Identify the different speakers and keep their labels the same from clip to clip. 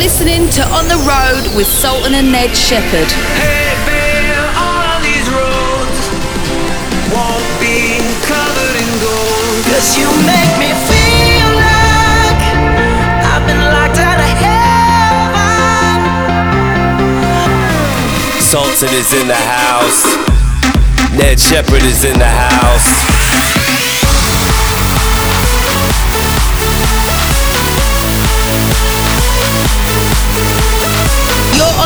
Speaker 1: listening to On the Road with Sultan and Ned Shepard.
Speaker 2: Hey, babe, all these roads won't be covered in gold. Cause you make me feel like I've been locked out of heaven.
Speaker 3: Sultan is in the house. Ned Shepard is in the house.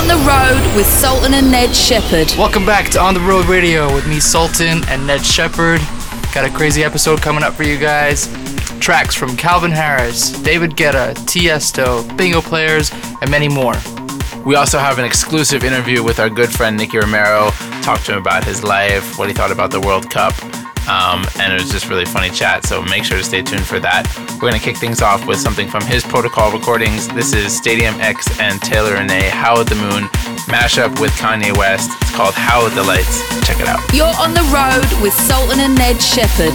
Speaker 1: On the road with Sultan and Ned Shepard.
Speaker 4: Welcome back to On the Road Radio with me, Sultan, and Ned Shepard. Got a crazy episode coming up for you guys. Tracks from Calvin Harris, David Guetta, Tiesto, Bingo Players, and many more.
Speaker 5: We also have an exclusive interview with our good friend Nicky Romero. Talked to him about his life, what he thought about the World Cup, um, and it was just really funny chat. So make sure to stay tuned for that. We're gonna kick things off with something from his protocol recordings. This is Stadiumx and Taylr Renee Howl at the Moon mashup with Kanye West. It's called Howl at the Lights. Check it out.
Speaker 1: You're on the road with Sultan and Ned Shepard.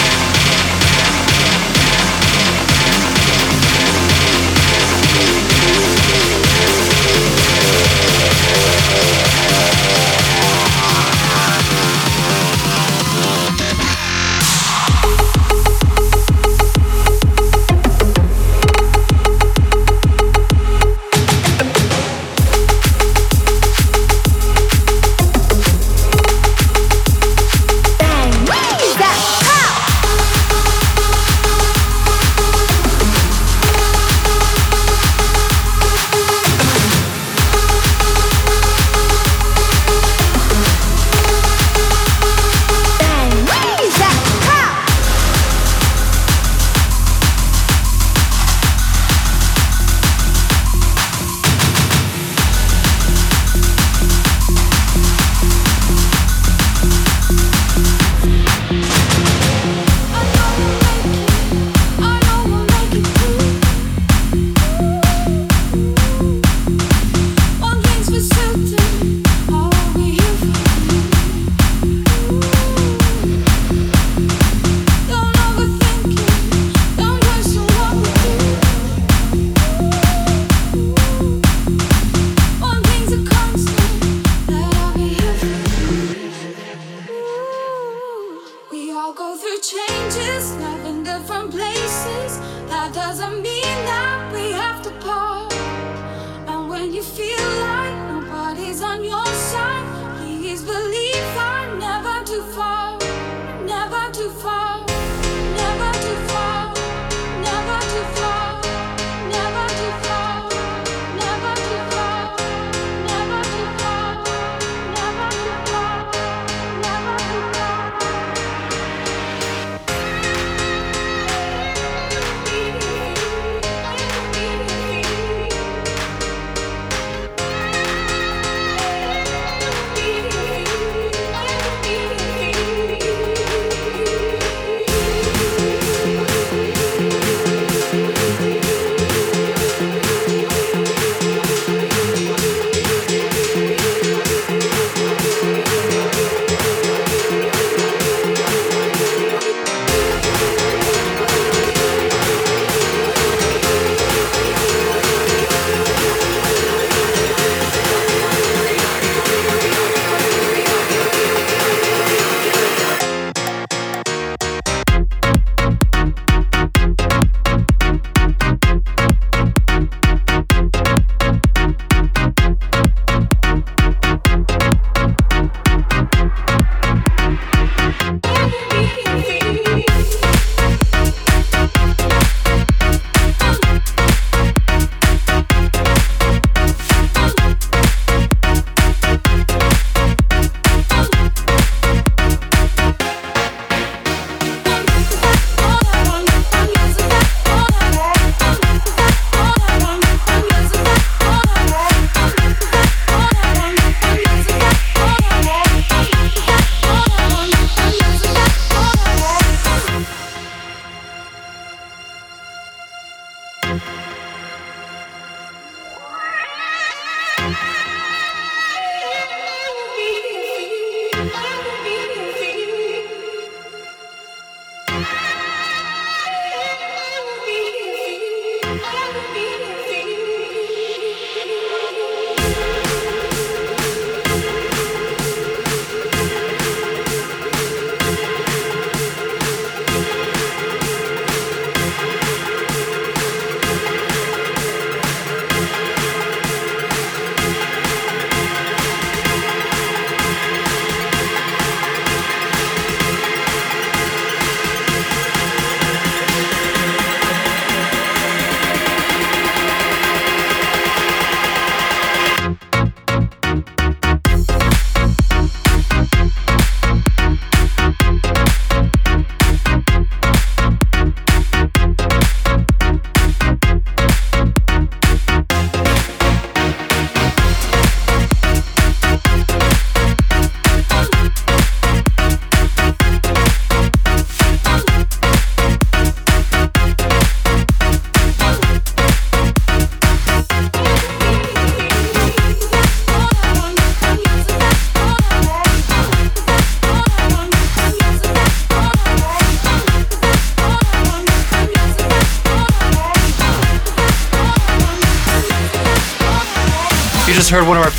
Speaker 6: We have to part. And when you feel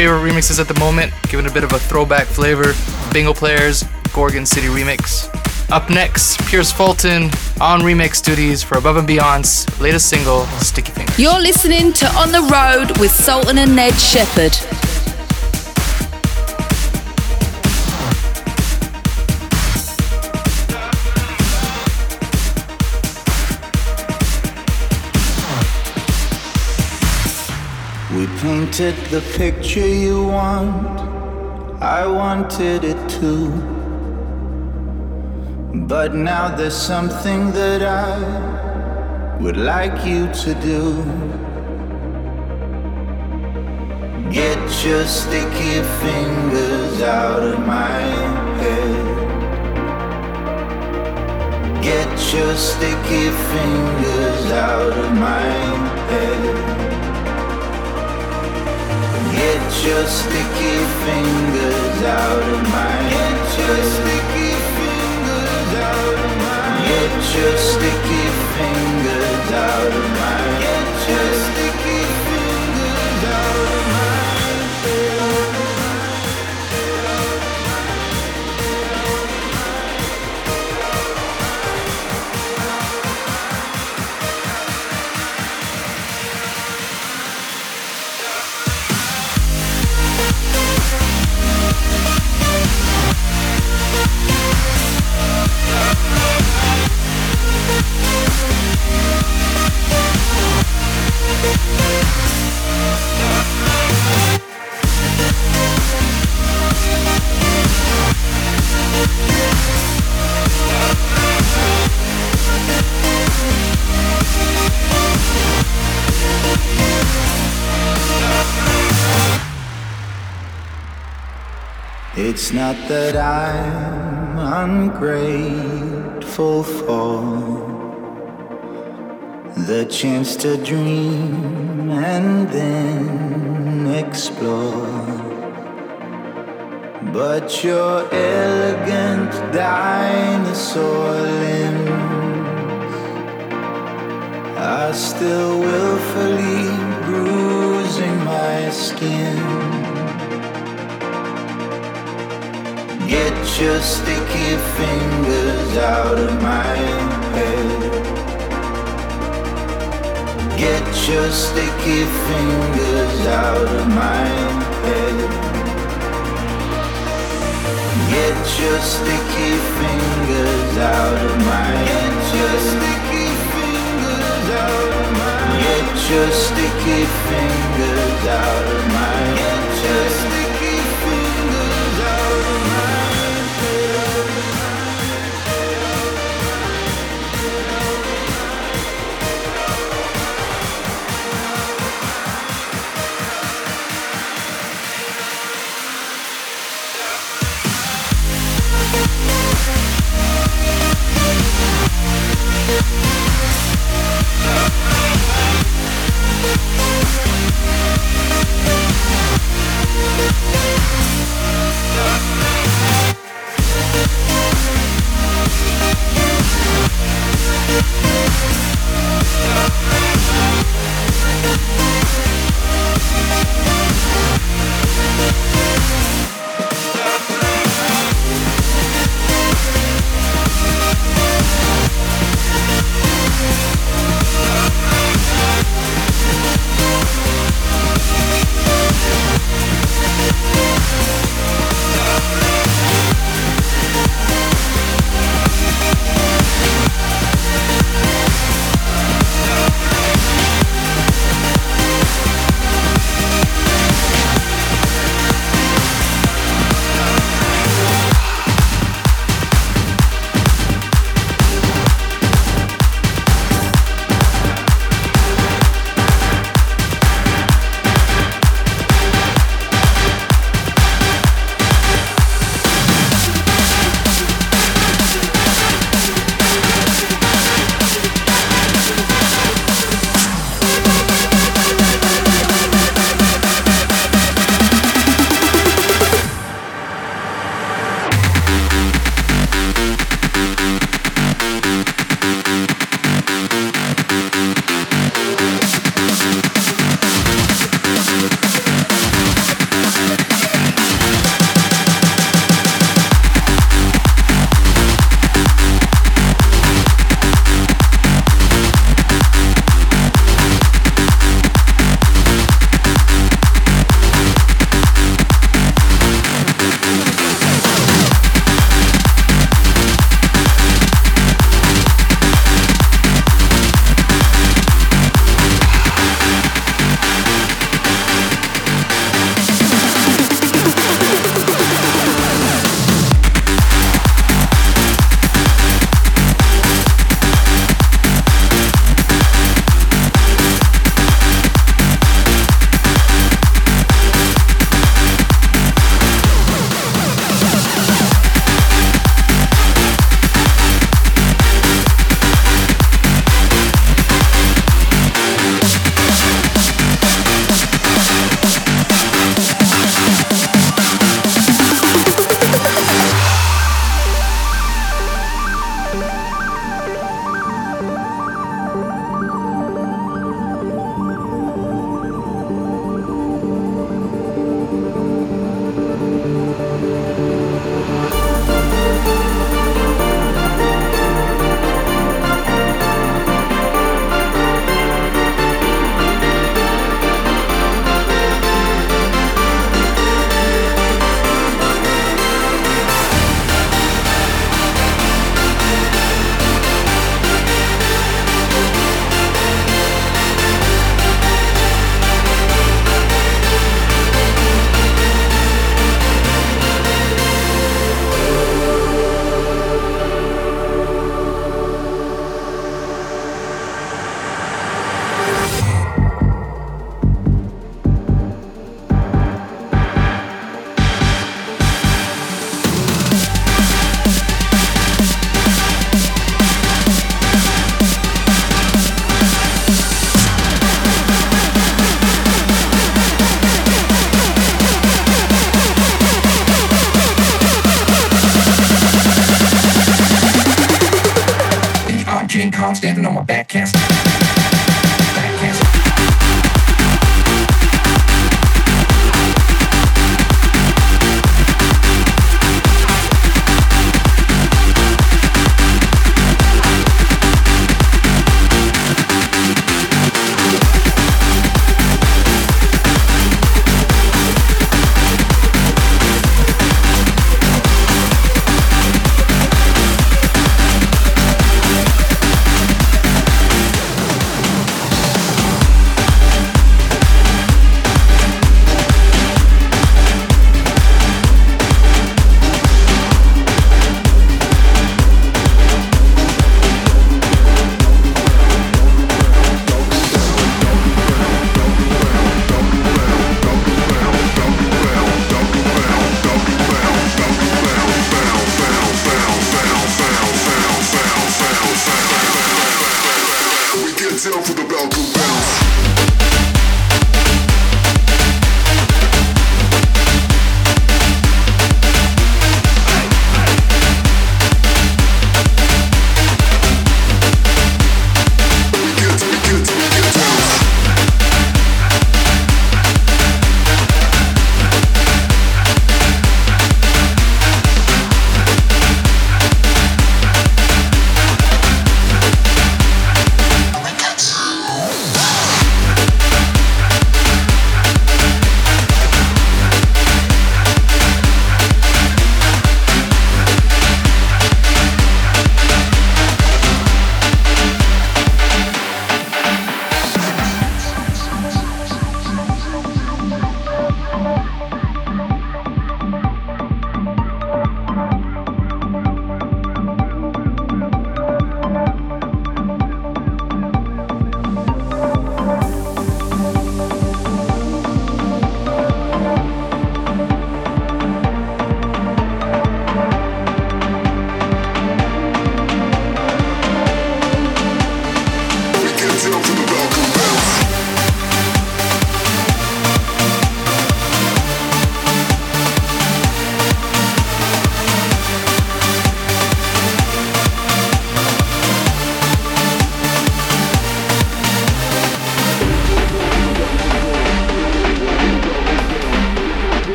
Speaker 4: favorite remixes at the moment, giving a bit of a throwback flavor. Bingo Players, Gorgon City remix. Up next, Pierce Fulton on remix duties for Above and Beyond's latest single, Sticky Fingers.
Speaker 1: You're listening to On the Road with Sultan and Ned Shepard.
Speaker 7: Painted the picture you want, I wanted it too. But now there's something that I would like you to do. Get your sticky fingers out of my head. Get your sticky fingers out of my head. Get your sticky fingers out of my Get your sticky fingers out of my Get your sticky fingers out of my Get your It's not that I'm ungrateful for the chance to dream and then explore. But your elegant dinosaur limbs are still willfully bruising my skin. Get your sticky fingers out of my head. Get your sticky fingers out of my head. Get your sticky fingers out of my Get your sticky fingers out of my Get your sticky fingers out of my Get
Speaker 8: Yeah.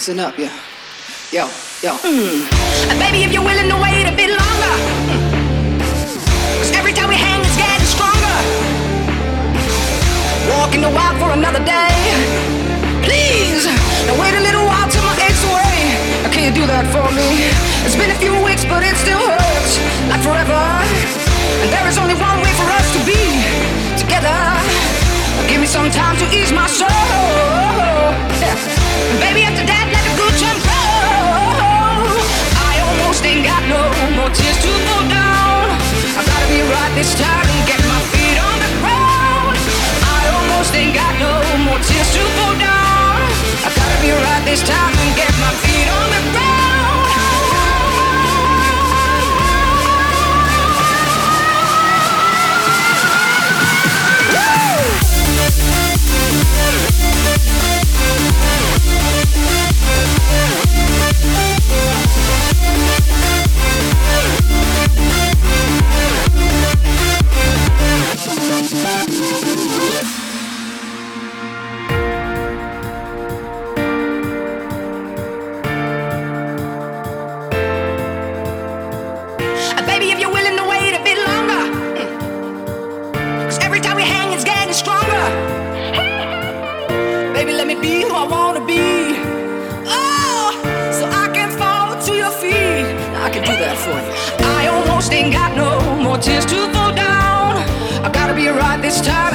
Speaker 9: Listen up, yeah. Yo, yo.
Speaker 10: Mm. And baby, if you're willing to wait a bit longer. Cause every time we hang, it's getting stronger. Walking the wild for another day. Please, now wait a little while till my aches away. Now, Can you do that for me? It's been a few weeks, but it still hurts. Like forever. And there is only one way for us to be together. Give me some time to ease my soul. Baby, after that, let the good times roll. I almost ain't got no more tears to fall down. I gotta be right this time and get my feet on the ground. I almost ain't got no more tears to fall down. I gotta be right this time and get my feet Yeah. Tears to fall down. I gotta be right this time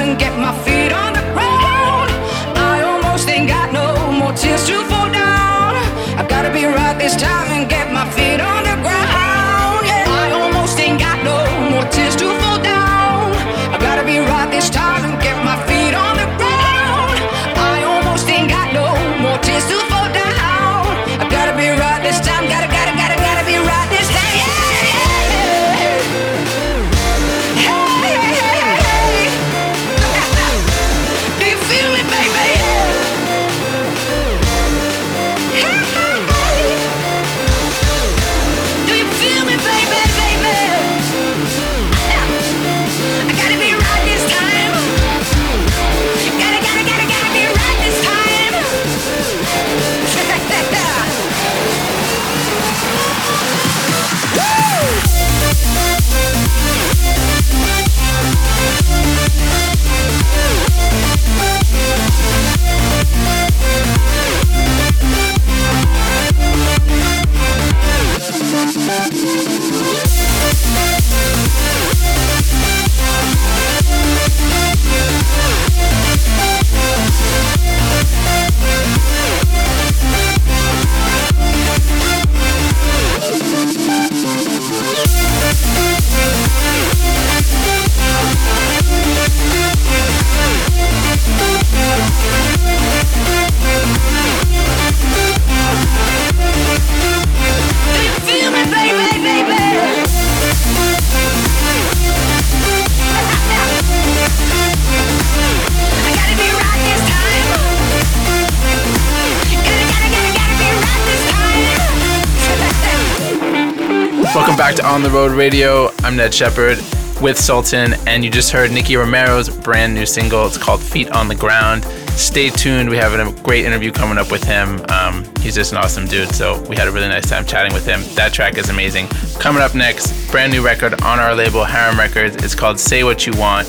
Speaker 5: Welcome back to On the Road Radio. I'm Ned Shepard with Sultan, and you just heard Nicky Romero's brand new single. It's called Feet on the Ground. Stay tuned. We have a great interview coming up with him. Um, he's just an awesome dude, so we had a really nice time chatting with him. That track is amazing. Coming up next, brand new record on our label, Harem Records. It's called Say What You Want.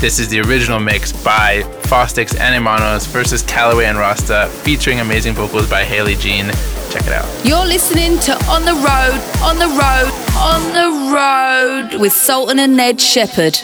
Speaker 5: This is the original mix by Fostix and Imanos versus Callaway and Rasta, featuring amazing vocals by Haley Jean. Check it out.
Speaker 1: You're listening to On the Road, On the Road, On the Road with Sultan and Ned
Speaker 4: Shepard.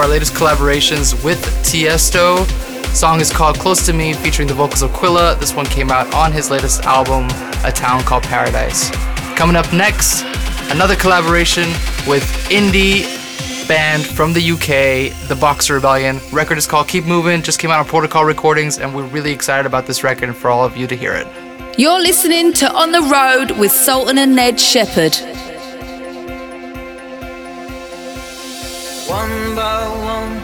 Speaker 4: Our latest collaborations with Tiesto. Song is called Close to Me, featuring the vocals of Quilla. This one came out on his latest album, A Town Called Paradise. Coming up next, another collaboration with indie band from the UK, the Boxer Rebellion. Record is called Keep Moving, just came out on Protocol Recordings, and we're really excited about this record and for all of you to hear it.
Speaker 1: You're listening to On the Road with Sultan and Ned Shepard.
Speaker 11: One by one,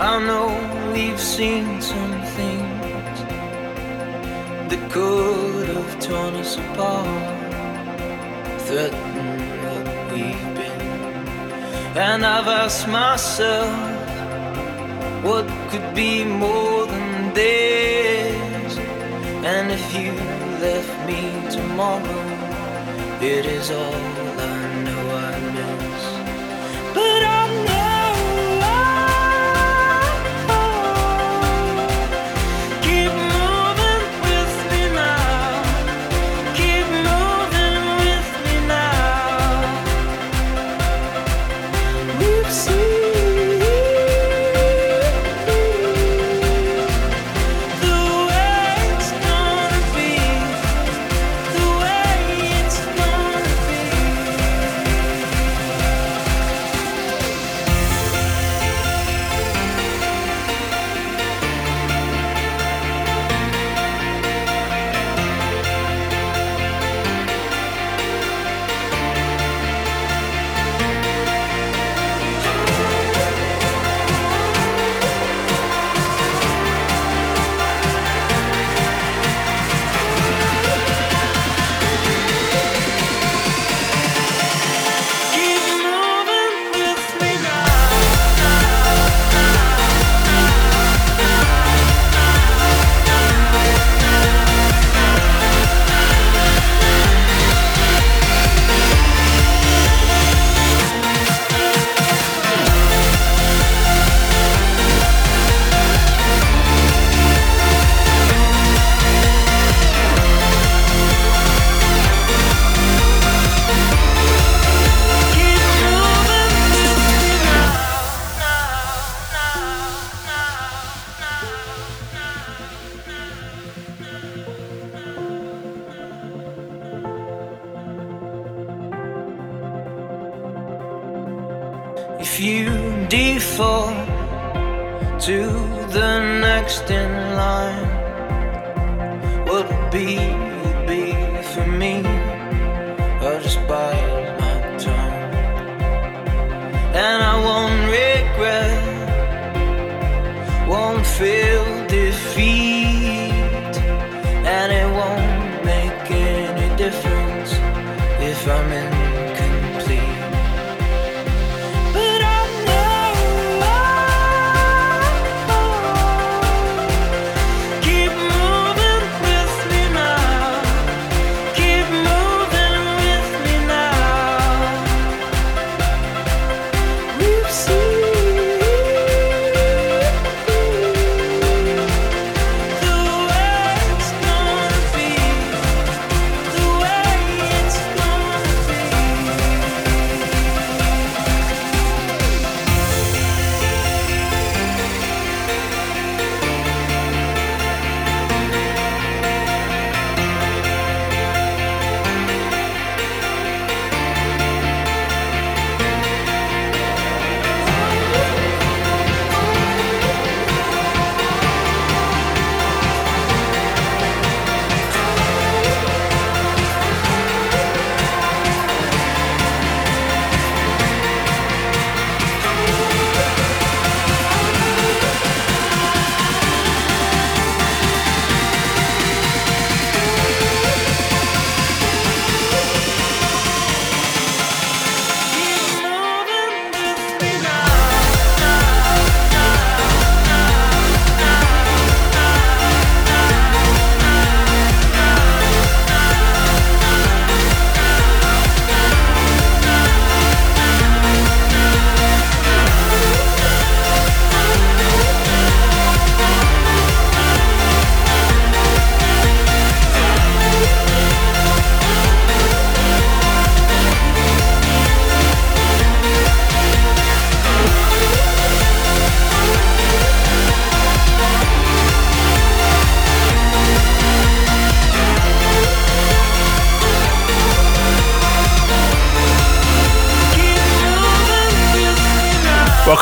Speaker 11: I know we've seen some things that could have torn us apart, threatened what we've been. And I've asked myself, what could be more than this? And if you left me tomorrow, it is all I know I miss. But I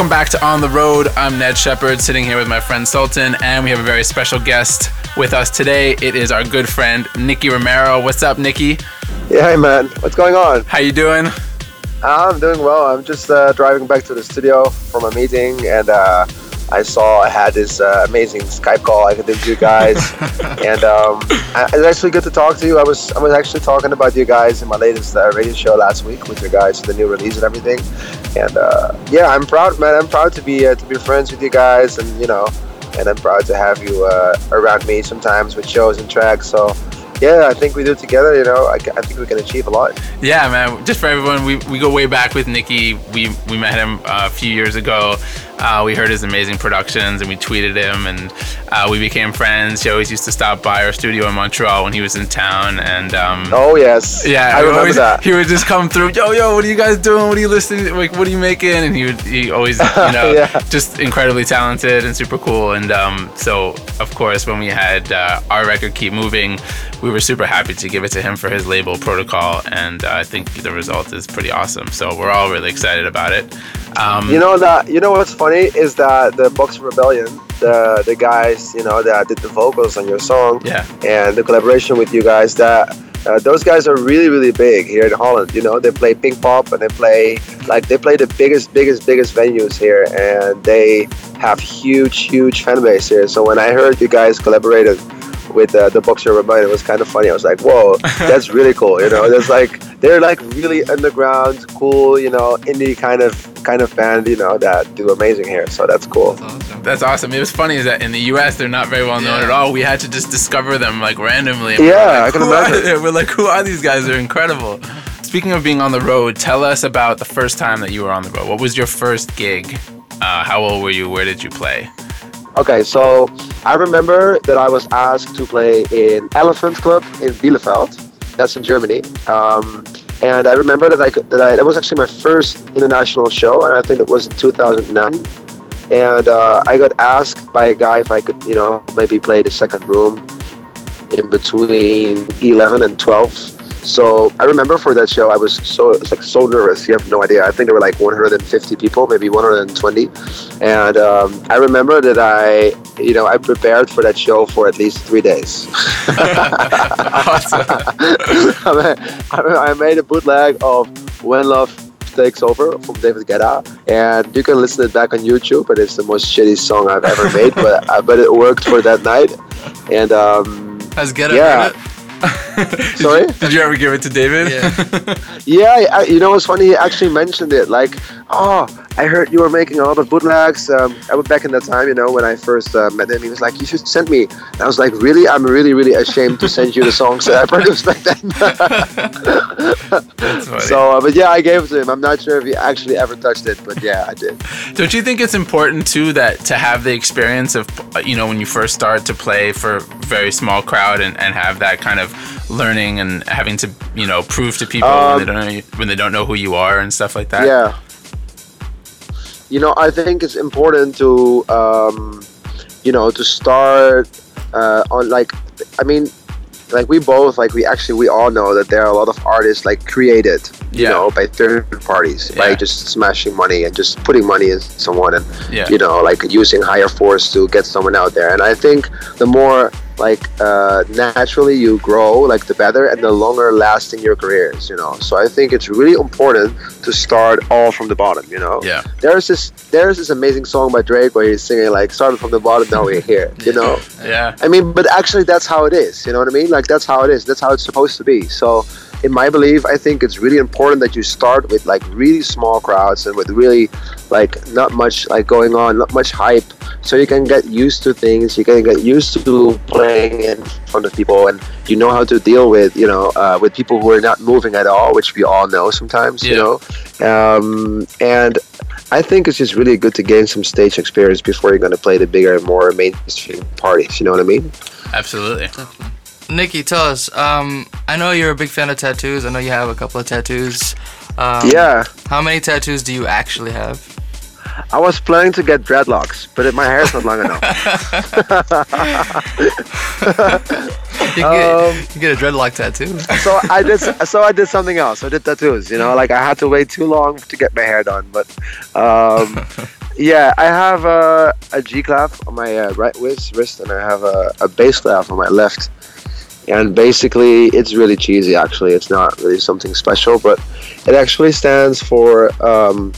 Speaker 5: Welcome back to On the Road. I'm Ned Shepard, sitting here with my friend Sultan, and we have a very special guest with us today. It is our good friend Nicky Romero. What's up, Nicky?
Speaker 12: Yeah, hey man, what's going on?
Speaker 5: How you doing?
Speaker 12: I'm doing well. I'm just uh, driving back to the studio from a meeting, and uh, I saw I had this uh, amazing Skype call I could do with you guys, and um, I- it's actually good to talk to you. I was I was actually talking about you guys in my latest uh, radio show last week with your guys, the new release and everything, and uh, yeah, I'm proud, man. I'm proud to be uh, to be friends with you guys, and you know, and I'm proud to have you uh, around me sometimes with shows and tracks. So. Yeah, I think we do it together. You know, I, I think we can achieve a lot.
Speaker 5: Yeah, man. Just for everyone, we, we go way back with Nicky. We we met him uh, a few years ago. Uh, we heard his amazing productions and we tweeted him and uh, we became friends. He always used to stop by our studio in Montreal when he was in town. And um,
Speaker 12: Oh yes,
Speaker 5: yeah,
Speaker 12: I remember
Speaker 5: always-
Speaker 12: that.
Speaker 5: He would just come through. Yo, yo, what are you guys doing? What are you listening? Like, what are you making? And he would he always you know
Speaker 12: Yeah.
Speaker 5: just incredibly talented and super cool. And um, so of course when we had uh, our record keep moving, we were super happy to give it to him for his label Protocol. And uh, I think the result is pretty awesome. So we're all really excited about it. Um,
Speaker 12: You know that you know what's funny is that the Box Rebellion, the the guys you know that did the vocals on your song,
Speaker 5: Yeah.
Speaker 12: and the collaboration with you guys that. Uh, those guys are really, really big here in Holland. You know, they play Pinkpop and they play like they play the biggest, biggest, biggest venues here, and they have huge, huge fan base here. So when I heard you guys collaborated with uh, the Boxer Rebellion, it was kind of funny. I was like, whoa, that's really cool. You know, there's like they're like really underground, cool, you know, indie kind of kind of band, you know, that do amazing here. So that's cool.
Speaker 5: That's awesome. It was funny is that in the U.S. they're not very well known at all. We had to just discover them like randomly. And we were
Speaker 12: Yeah,
Speaker 5: like,
Speaker 12: I can imagine."
Speaker 5: they?" We're like, who are these guys? They're incredible. Speaking of being on the road, tell us about the first time that you were on the road. What was your first gig? Uh, how old were you? Where did you play?
Speaker 12: Okay, so I remember that I was asked to play in Elephant Club in Bielefeld. That's in Germany. Um, and I remember that I could, that I that was actually my first international show, and I think it was in 2009. And uh, I got asked by a guy if I could, you know, maybe play the second room in between 11 and 12. So I remember for that show, I was so like so nervous. You have no idea. I think there were like 150 people, maybe 120, and um, I remember that I, you know, I prepared for that show for at least three days. I, made a bootleg of When Love Takes Over from David Guetta, and you can listen it back on YouTube. But it's the most shitty song I've ever made, but uh, but it worked for that night. And um,
Speaker 4: Has Get
Speaker 12: yeah.
Speaker 4: heard it?
Speaker 12: Sorry.
Speaker 5: Did you ever give it to David?
Speaker 4: Yeah.
Speaker 12: Yeah, I, you know what's funny? He actually mentioned it. Like, oh, I heard you were making a lot of bootlegs. Um, I was back in that time, you know, when I first uh, met him. He was like, "You should send me." And I was like, "Really? I'm really, really ashamed to send you the songs that I produced back then." So, uh, but yeah, I gave it to him. I'm not sure if he actually ever touched it, but yeah, I did.
Speaker 5: Don't you think it's important too that to have the experience of uh, you know when you first start to play for a very small crowd and, and have that kind of learning and having to you know prove to people when they
Speaker 12: Um,
Speaker 5: don't know you, when they don't know who you are and stuff like that.
Speaker 12: Yeah. You know, I think it's important to, um, you know, to start uh, on like, I mean, like we both like we actually we all know that there are a lot of artists like created, you
Speaker 5: Yeah.
Speaker 12: know, by third parties by just smashing money and just putting money in someone and
Speaker 5: Yeah.
Speaker 12: you know like using higher force to get someone out there. And I think the more like uh, naturally you grow, like the better and the longer lasting your career is. You know, so I think it's really important to start all from the bottom. You know,
Speaker 5: Yeah.
Speaker 12: there's this there's this amazing song by Drake where he's singing like started from the bottom, now we're here. You know.
Speaker 5: Yeah.
Speaker 12: I mean, but actually, that's how it is. You know what I mean? Like that's how it is. That's how it's supposed to be. So, in my belief, I think it's really important that you start with like really small crowds and with really like not much like going on, not much hype, so you can get used to things. You can get used to playing in front of people, and you know how to deal with you know uh, with people who are not moving at all, which we all know sometimes. You know, um, and I think it's just really good to gain some stage experience before you're going to play the bigger, and more mainstream parties. You know what I mean?
Speaker 5: Absolutely.
Speaker 4: Nicky, tell us. Um, I know you're a big fan of tattoos. I know you have a couple of tattoos. Um,
Speaker 12: Yeah.
Speaker 4: How many tattoos do you actually have?
Speaker 12: I was planning to get dreadlocks, but my hair's not long enough.
Speaker 4: You get, you get a dreadlock tattoo.
Speaker 12: so I did. So I did something else. I did tattoos. You know, like I had to wait too long to get my hair done. But um, yeah, I have a, a G clef on my uh, right wrist, wrist, and I have a, a bass clef on my left. And basically, it's really cheesy. Actually, it's not really something special, but it actually stands for um,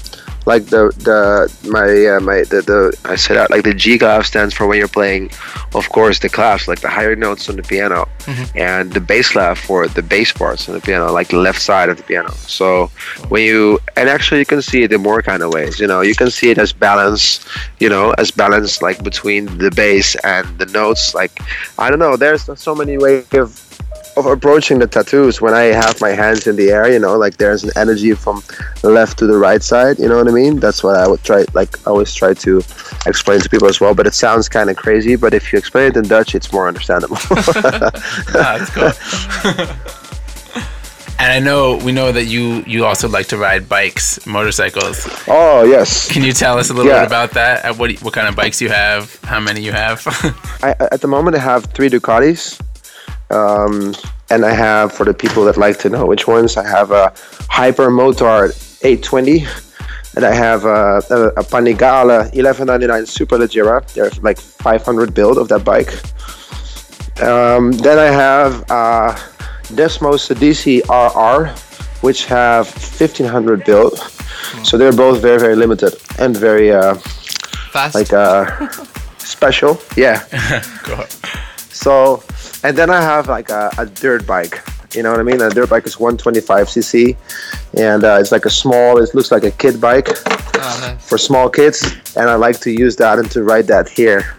Speaker 12: like the the my uh, my the, the I said that like the G clef stands for when you're playing, of course, the clefs like the higher notes on the piano, and the bass clef for the bass parts on the piano, like the left side of the piano. So when you and actually you can see it in more kind of ways. You know, you can see it as balance. You know, as balance like between the bass and the notes. Like I don't know. There's so many ways of of approaching the tattoos when I have my hands in the air, you know, like there's an energy from left to the right side, you know what I mean? That's what I would try, like, I always try to explain to people as well. But it sounds kind of crazy, but if you explain it in Dutch, it's more understandable.
Speaker 5: cool. and I know we know that you you also like to ride bikes, motorcycles.
Speaker 12: oh, yes.
Speaker 5: Can you tell us a little
Speaker 12: Yeah.
Speaker 5: bit about that? What what kind of bikes you have? How many you have?
Speaker 12: I, at the moment, I have three Ducatis. Um, and I have, for the people that like to know which ones, I have a Hyper Motard 820. And I have a, a, a Panigale 1199 Super Leggera. There's like 500 build of that bike. Um, then I have uh, Desmosedici RR, which have 1500 build. So they're both very, very limited and very uh,
Speaker 4: Fast.
Speaker 12: like uh, special. Yeah.
Speaker 5: Go.
Speaker 12: So, and then I have like a, a dirt bike. You know what I mean? A dirt bike is 125cc, and uh, it's like a small. It looks like a kid bike
Speaker 4: Oh, nice.
Speaker 12: for small kids, and I like to use that and to ride that here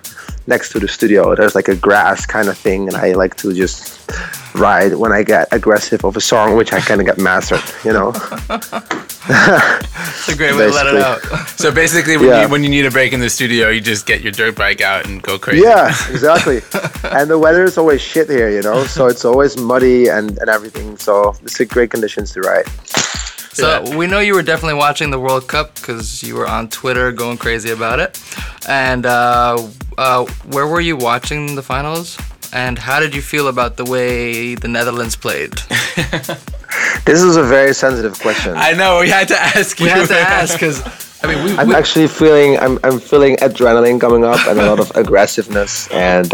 Speaker 12: next to the studio. There's like a grass kind of thing, and I like to just ride when I get aggressive of a song, which I kind of get mastered. You know?
Speaker 4: It's a great way to let it out.
Speaker 5: So basically, when
Speaker 12: Yeah.
Speaker 5: you when you need a break in the studio, you just get your dirt bike out and go crazy.
Speaker 12: Yeah, exactly. and the weather is always shit here, you know, so it's always muddy and, and everything. So it's a great conditions to ride.
Speaker 4: So we know you were definitely watching the World Cup because you were on Twitter going crazy about it. And uh, uh, where were you watching the finals? And how did you feel about the way the Netherlands played?
Speaker 12: This is a very sensitive question.
Speaker 5: I know we had to ask you.
Speaker 4: We had to ask because I mean we,
Speaker 12: I'm
Speaker 4: we
Speaker 12: actually feeling I'm, I'm feeling adrenaline coming up and a lot of aggressiveness and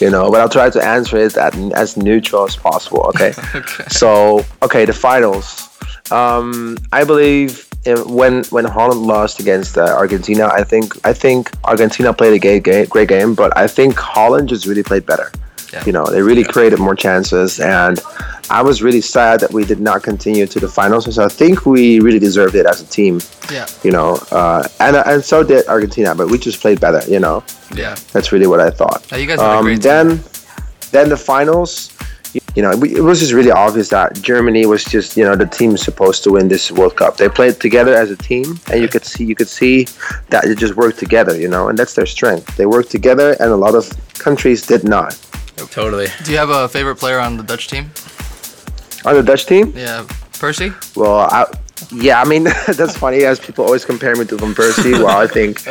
Speaker 12: you know but I'll try to answer it at, as neutral as possible okay, so okay the finals um, I believe if, when when Holland lost against uh, Argentina I think I think Argentina played a great game, great game but I think Holland just really played better
Speaker 4: Yeah.
Speaker 12: you know they really created more chances and I was really sad that we did not continue to the finals so I think we really deserved it as a team
Speaker 4: yeah
Speaker 12: you know, uh, and and so did Argentina, but we just played better, you know.
Speaker 4: yeah.
Speaker 12: That's really what I thought.
Speaker 4: Oh, you guys
Speaker 12: Um,
Speaker 4: great team.
Speaker 12: then, then the finals, you know, we, it was just really obvious that Germany was just, you know, the team supposed to win this World Cup. They played together as a team, and you could see, you could see that they just worked together, you know, and that's their strength. They worked together, and a lot of countries did not.
Speaker 5: Totally.
Speaker 4: Do you have a favorite player on the Dutch team?
Speaker 12: On the Dutch team,
Speaker 4: Yeah, Percy.
Speaker 12: Well, I, yeah, I mean that's funny as people always compare me to Van Persie. Well, I think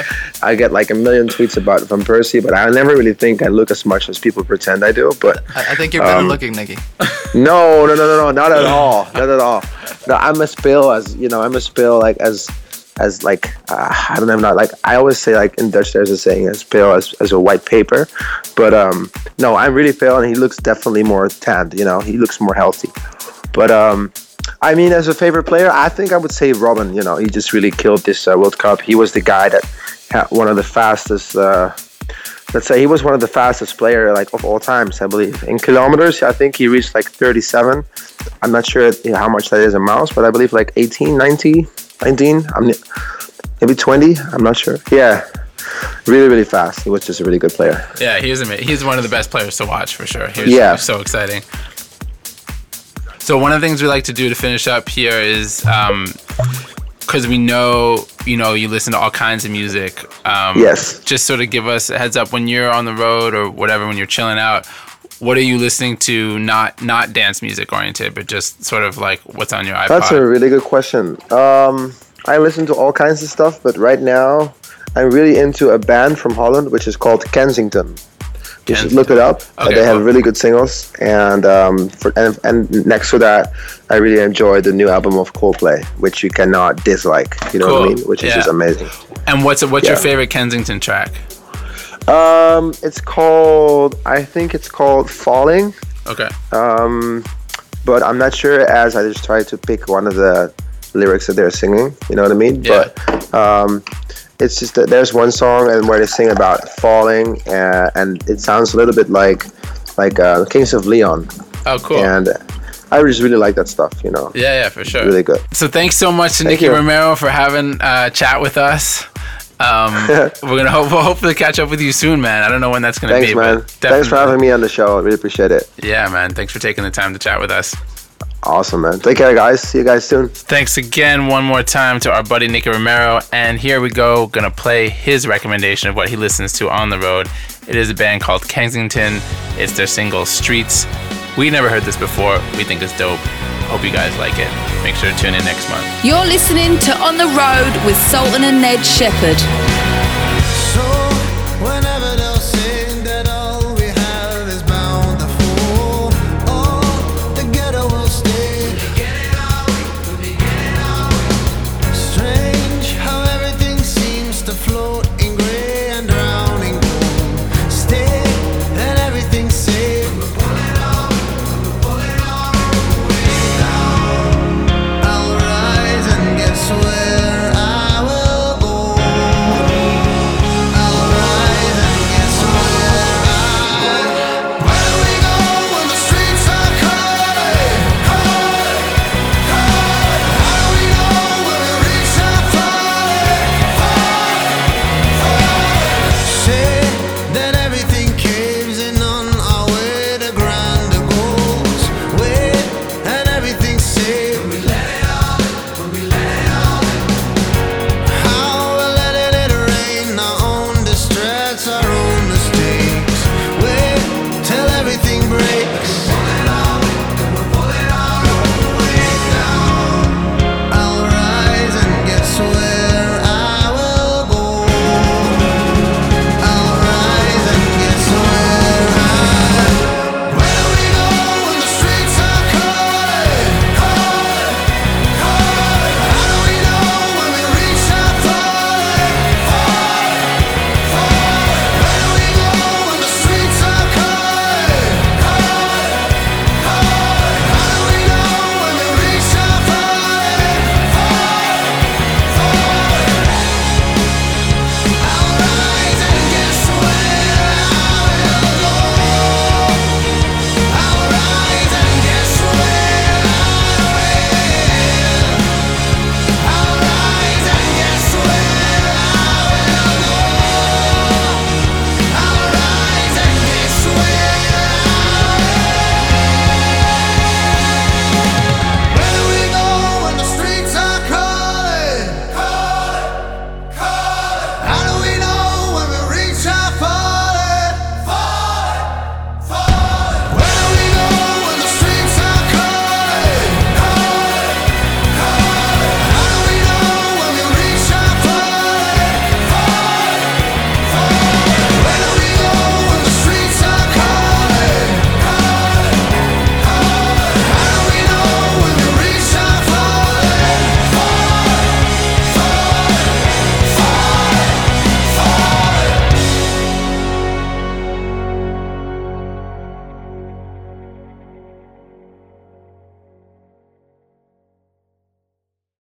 Speaker 12: I get like a million tweets about Van Persie, but I never really think I look as much as people pretend I do. But
Speaker 4: I, I think you're better
Speaker 12: Um,
Speaker 4: looking, Nicky.
Speaker 12: no, no, no, no, no, not at all, not at all. No, I'm as pale as you know. I'm as pale like as as like uh, I don't know, not like I always say like in Dutch there's a saying as pale as, as a white paper, but um no, I'm really pale and he looks definitely more tanned. You know, he looks more healthy. But um, I mean, as a favorite player, I think I would say Robben. You know, he just really killed this uh, World Cup. He was the guy that had one of the fastest. Uh, let's say he was one of the fastest player like of all times. I believe in kilometers. I think he reached like 37. I'm not sure how much that is in miles, but I believe like 18, 19, 19. I'm maybe 20. I'm not sure. Yeah. Really, really fast. He was just a really good player.
Speaker 5: Yeah, he was amazing. He's one of the best players to watch for sure. He was,
Speaker 12: Yeah.
Speaker 5: he was so exciting. So one of the things we like to do to finish up here is because we know you know you listen to all kinds of music. Um,
Speaker 12: Yes.
Speaker 5: Just sort of give us a heads up when you're on the road or whatever when you're chilling out. What are you listening to? Not not dance music oriented, but just sort of like what's on your iPod.
Speaker 12: That's a really good question. Um, I listen to all kinds of stuff, but right now I'm really into a band from Holland which is called Kensington, You should look it up.
Speaker 5: Okay,
Speaker 12: they have
Speaker 5: cool.
Speaker 12: really good singles, and um, for, and and next to that, I really enjoyed the new album of Coldplay, which you cannot dislike. You know what I mean? Which is just amazing.
Speaker 5: And what's what's your favorite Kensington track?
Speaker 12: Um, it's called. I think it's called Falling.
Speaker 5: Okay.
Speaker 12: Um, but I'm not sure as I just tried to pick one of the lyrics that they're singing. You know what I mean?
Speaker 5: Yeah.
Speaker 12: But um, it's just that there's one song and where they sing about falling, uh, and it sounds a little bit like like uh, Kings of Leon.
Speaker 5: Oh, cool.
Speaker 12: And I just really like that stuff. You know.
Speaker 5: Yeah, yeah, for sure.
Speaker 12: Really good.
Speaker 5: So thanks so much to
Speaker 12: Thank
Speaker 5: Nicky
Speaker 12: you.
Speaker 5: Romero for having a chat with us. Um, we're gonna hope, hopefully catch up with you soon, man. I don't know when that's gonna
Speaker 12: Thanks,
Speaker 5: be,
Speaker 12: man.
Speaker 5: but
Speaker 12: Thanks for having me on the show. I really appreciate it.
Speaker 5: Yeah, man. Thanks for taking the time to chat with us.
Speaker 12: Awesome, man. Take care, guys. See you guys soon.
Speaker 5: Thanks again one more time to our buddy Nicky Romero. And here we go, gonna play his recommendation of what he listens to on the road. It is a band called Kensington. It's their single Streets. We never heard this before. We think it's dope. Hope you guys like it. Make sure to tune in next month.
Speaker 1: You're listening to On the Road with Sultan and Ned Shepard.